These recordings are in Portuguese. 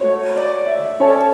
Música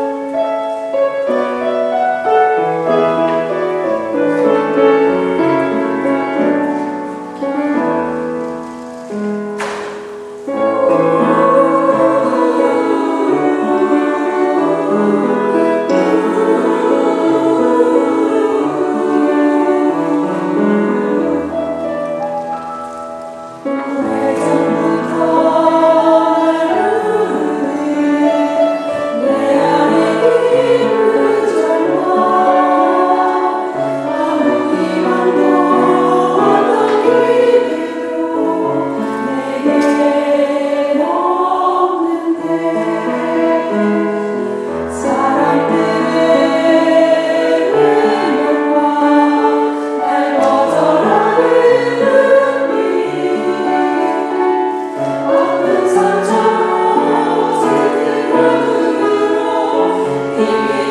Amen.